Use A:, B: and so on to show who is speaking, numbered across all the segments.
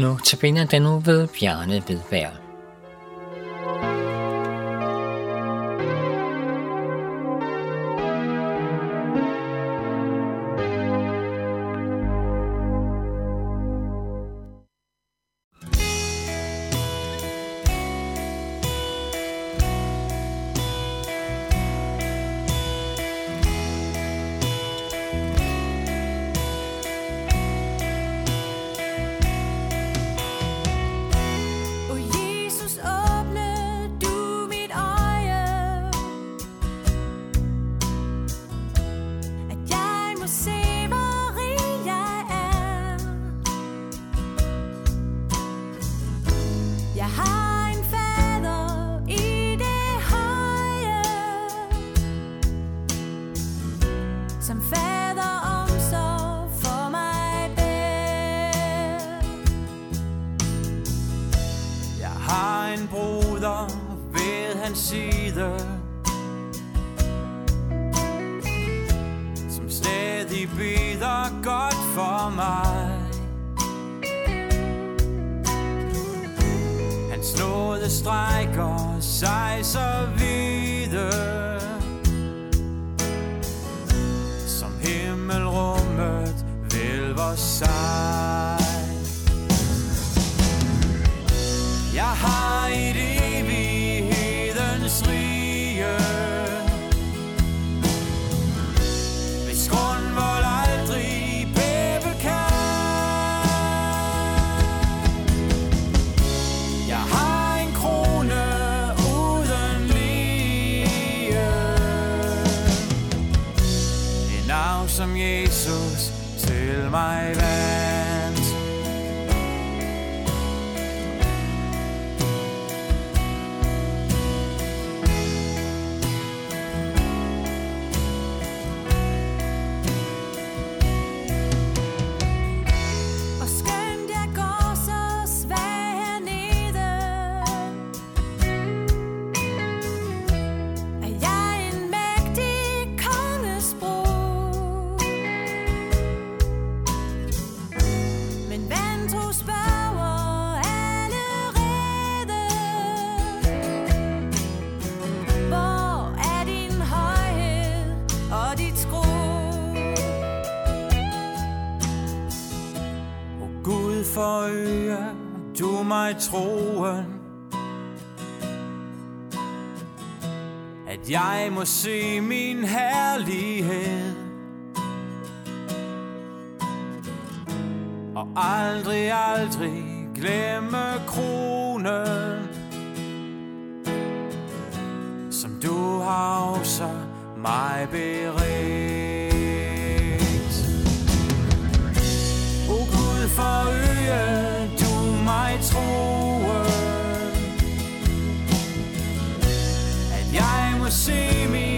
A: Nu tabiner den nu ved Bjarne Vedbær.
B: Ved hans side Som stadig bider godt for mig. Hans nåde strækker sig så videre Som himmelrummet vælver sig. Gud forøge du mig troen. At jeg må se min herlighed. Og aldrig, aldrig glemme kronen Som du har så mig beredt. Jeg må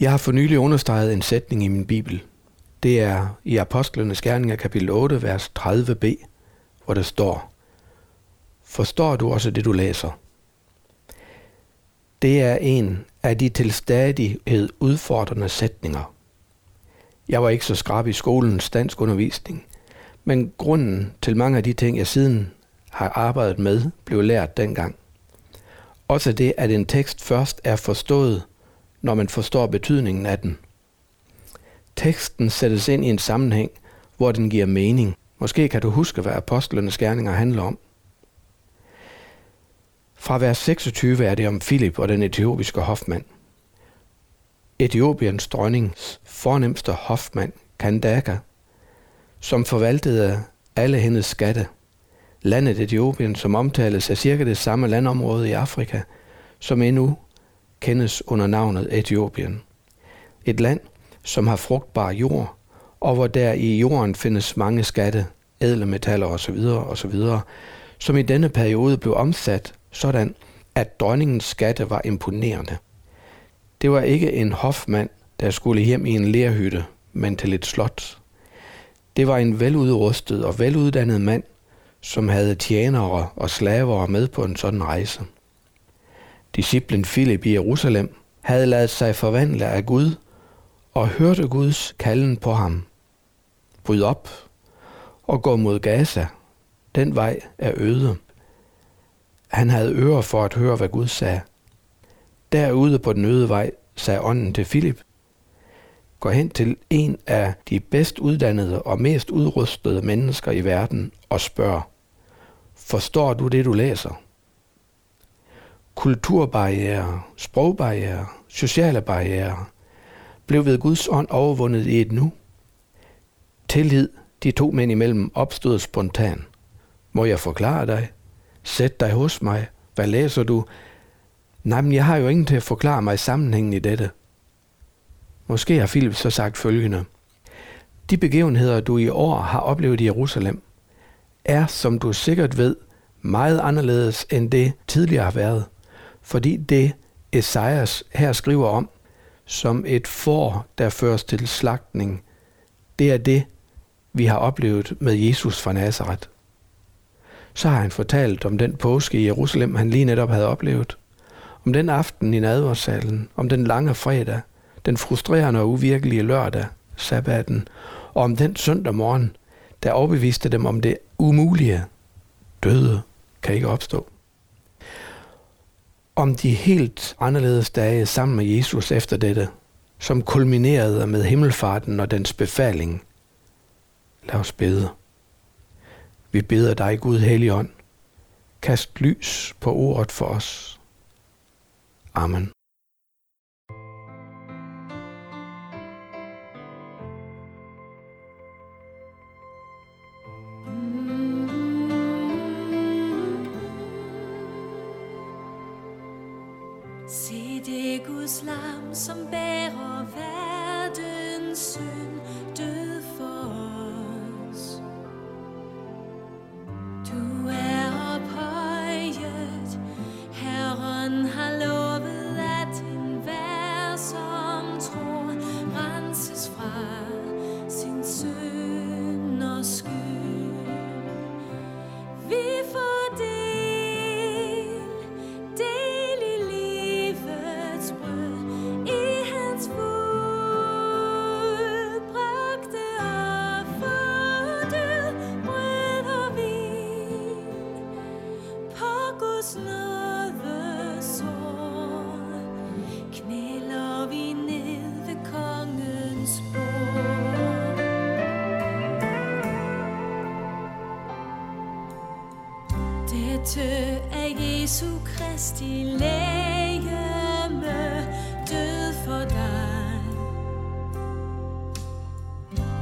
C: Jeg har for nylig understreget en sætning i min bibel. Det er i Apostlenes Gerninger kapitel 8, vers 30b, hvor der står, Forstår du også det, du læser? Det er en af de til stadighed udfordrende sætninger. Jeg var ikke så skrab i skolens dansk undervisning, men grunden til mange af de ting, jeg siden har arbejdet med, blev lært dengang. Også det, at en tekst først er forstået, når man forstår betydningen af den. Teksten sættes ind i en sammenhæng, hvor den giver mening. Måske kan du huske, hvad apostlenes gerninger handler om. Fra vers 26 er det om Filip og den etiopiske hofmand. Etiopiens dronnings fornemste hofmand, Kandaka, som forvaltede alle hendes skatte. Landet Etiopien, som omtales af cirka det samme landområde i Afrika, som endnu kendes under navnet Etiopien. Et land, som har frugtbar jord, og hvor der i jorden findes mange skatte, ædle metaller osv., osv., som i denne periode blev omsat sådan, at dronningens skatte var imponerende. Det var ikke en hofmand, der skulle hjem i en lerhytte, men til et slot. Det var en veludrustet og veluddannet mand, som havde tjenere og slaver med på en sådan rejse. Disciplen Philip i Jerusalem havde ladet sig forvandle af Gud og hørte Guds kalden på ham. Bryd op og gå mod Gaza. Den vej er øde. Han havde ører for at høre, hvad Gud sagde. Derude på den øde vej sagde ånden til Filip, gå hen til en af de bedst uddannede og mest udrustede mennesker i verden og spørg, forstår du det, du læser? Kulturbarriere, sprogbarriere, sociale barriere blev ved Guds ånd overvundet i et nu. Tillid de to mænd imellem opstod spontan. Må jeg forklare dig? Sæt dig hos mig. Hvad læser du? Nej, men jeg har jo ingen til at forklare mig sammenhængen i dette. Måske har Philip så sagt følgende. De begivenheder, du i år har oplevet i Jerusalem, er, som du sikkert ved, meget anderledes end det tidligere har været, fordi det Esajas her skriver om, som et får, der føres til slagtning, det er det, vi har oplevet med Jesus fra Nazareth. Så har han fortalt om den påske i Jerusalem, han lige netop havde oplevet. Om den aften i nadversalen, om den lange fredag, den frustrerende og uvirkelige lørdag, sabbaten, og om den søndag morgen, der overbeviste dem om det umulige. Døde kan ikke opstå. Om de helt anderledes dage sammen med Jesus efter dette, som kulminerede med himmelfarten og dens befaling. Lad os bede. Vi beder dig, Gud Helligånd, kast lys på ordet for os. Amen.
D: Guds lam, som bærer vand.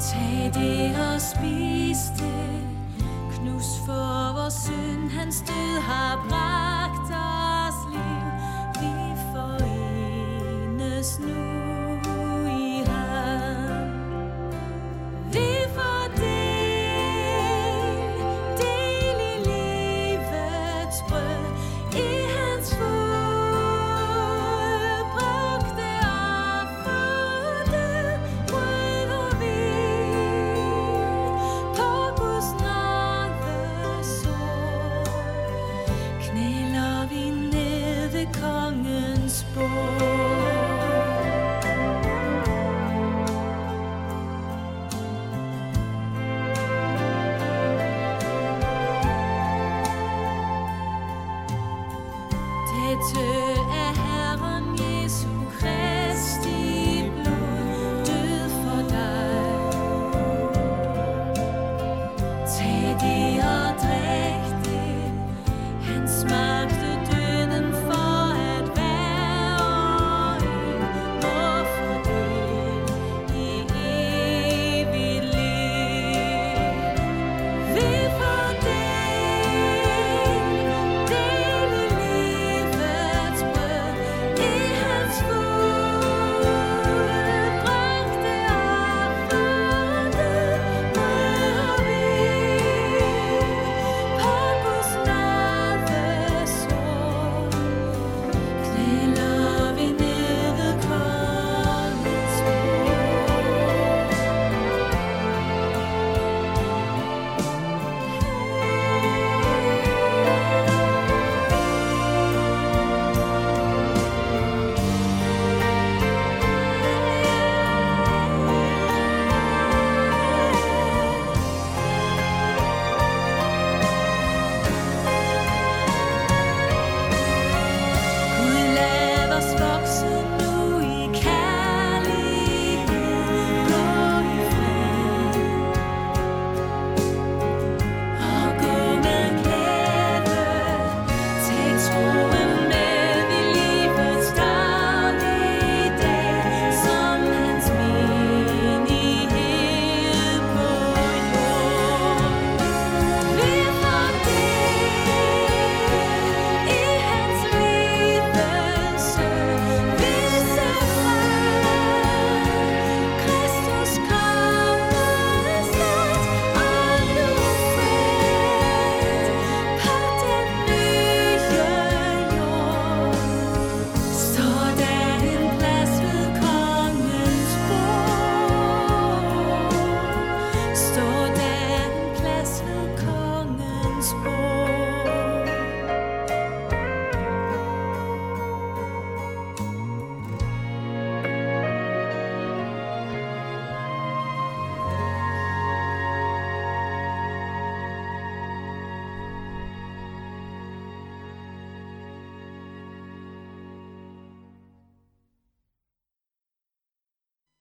D: Tag det og spis det, knus for vores synd, hans død har bragt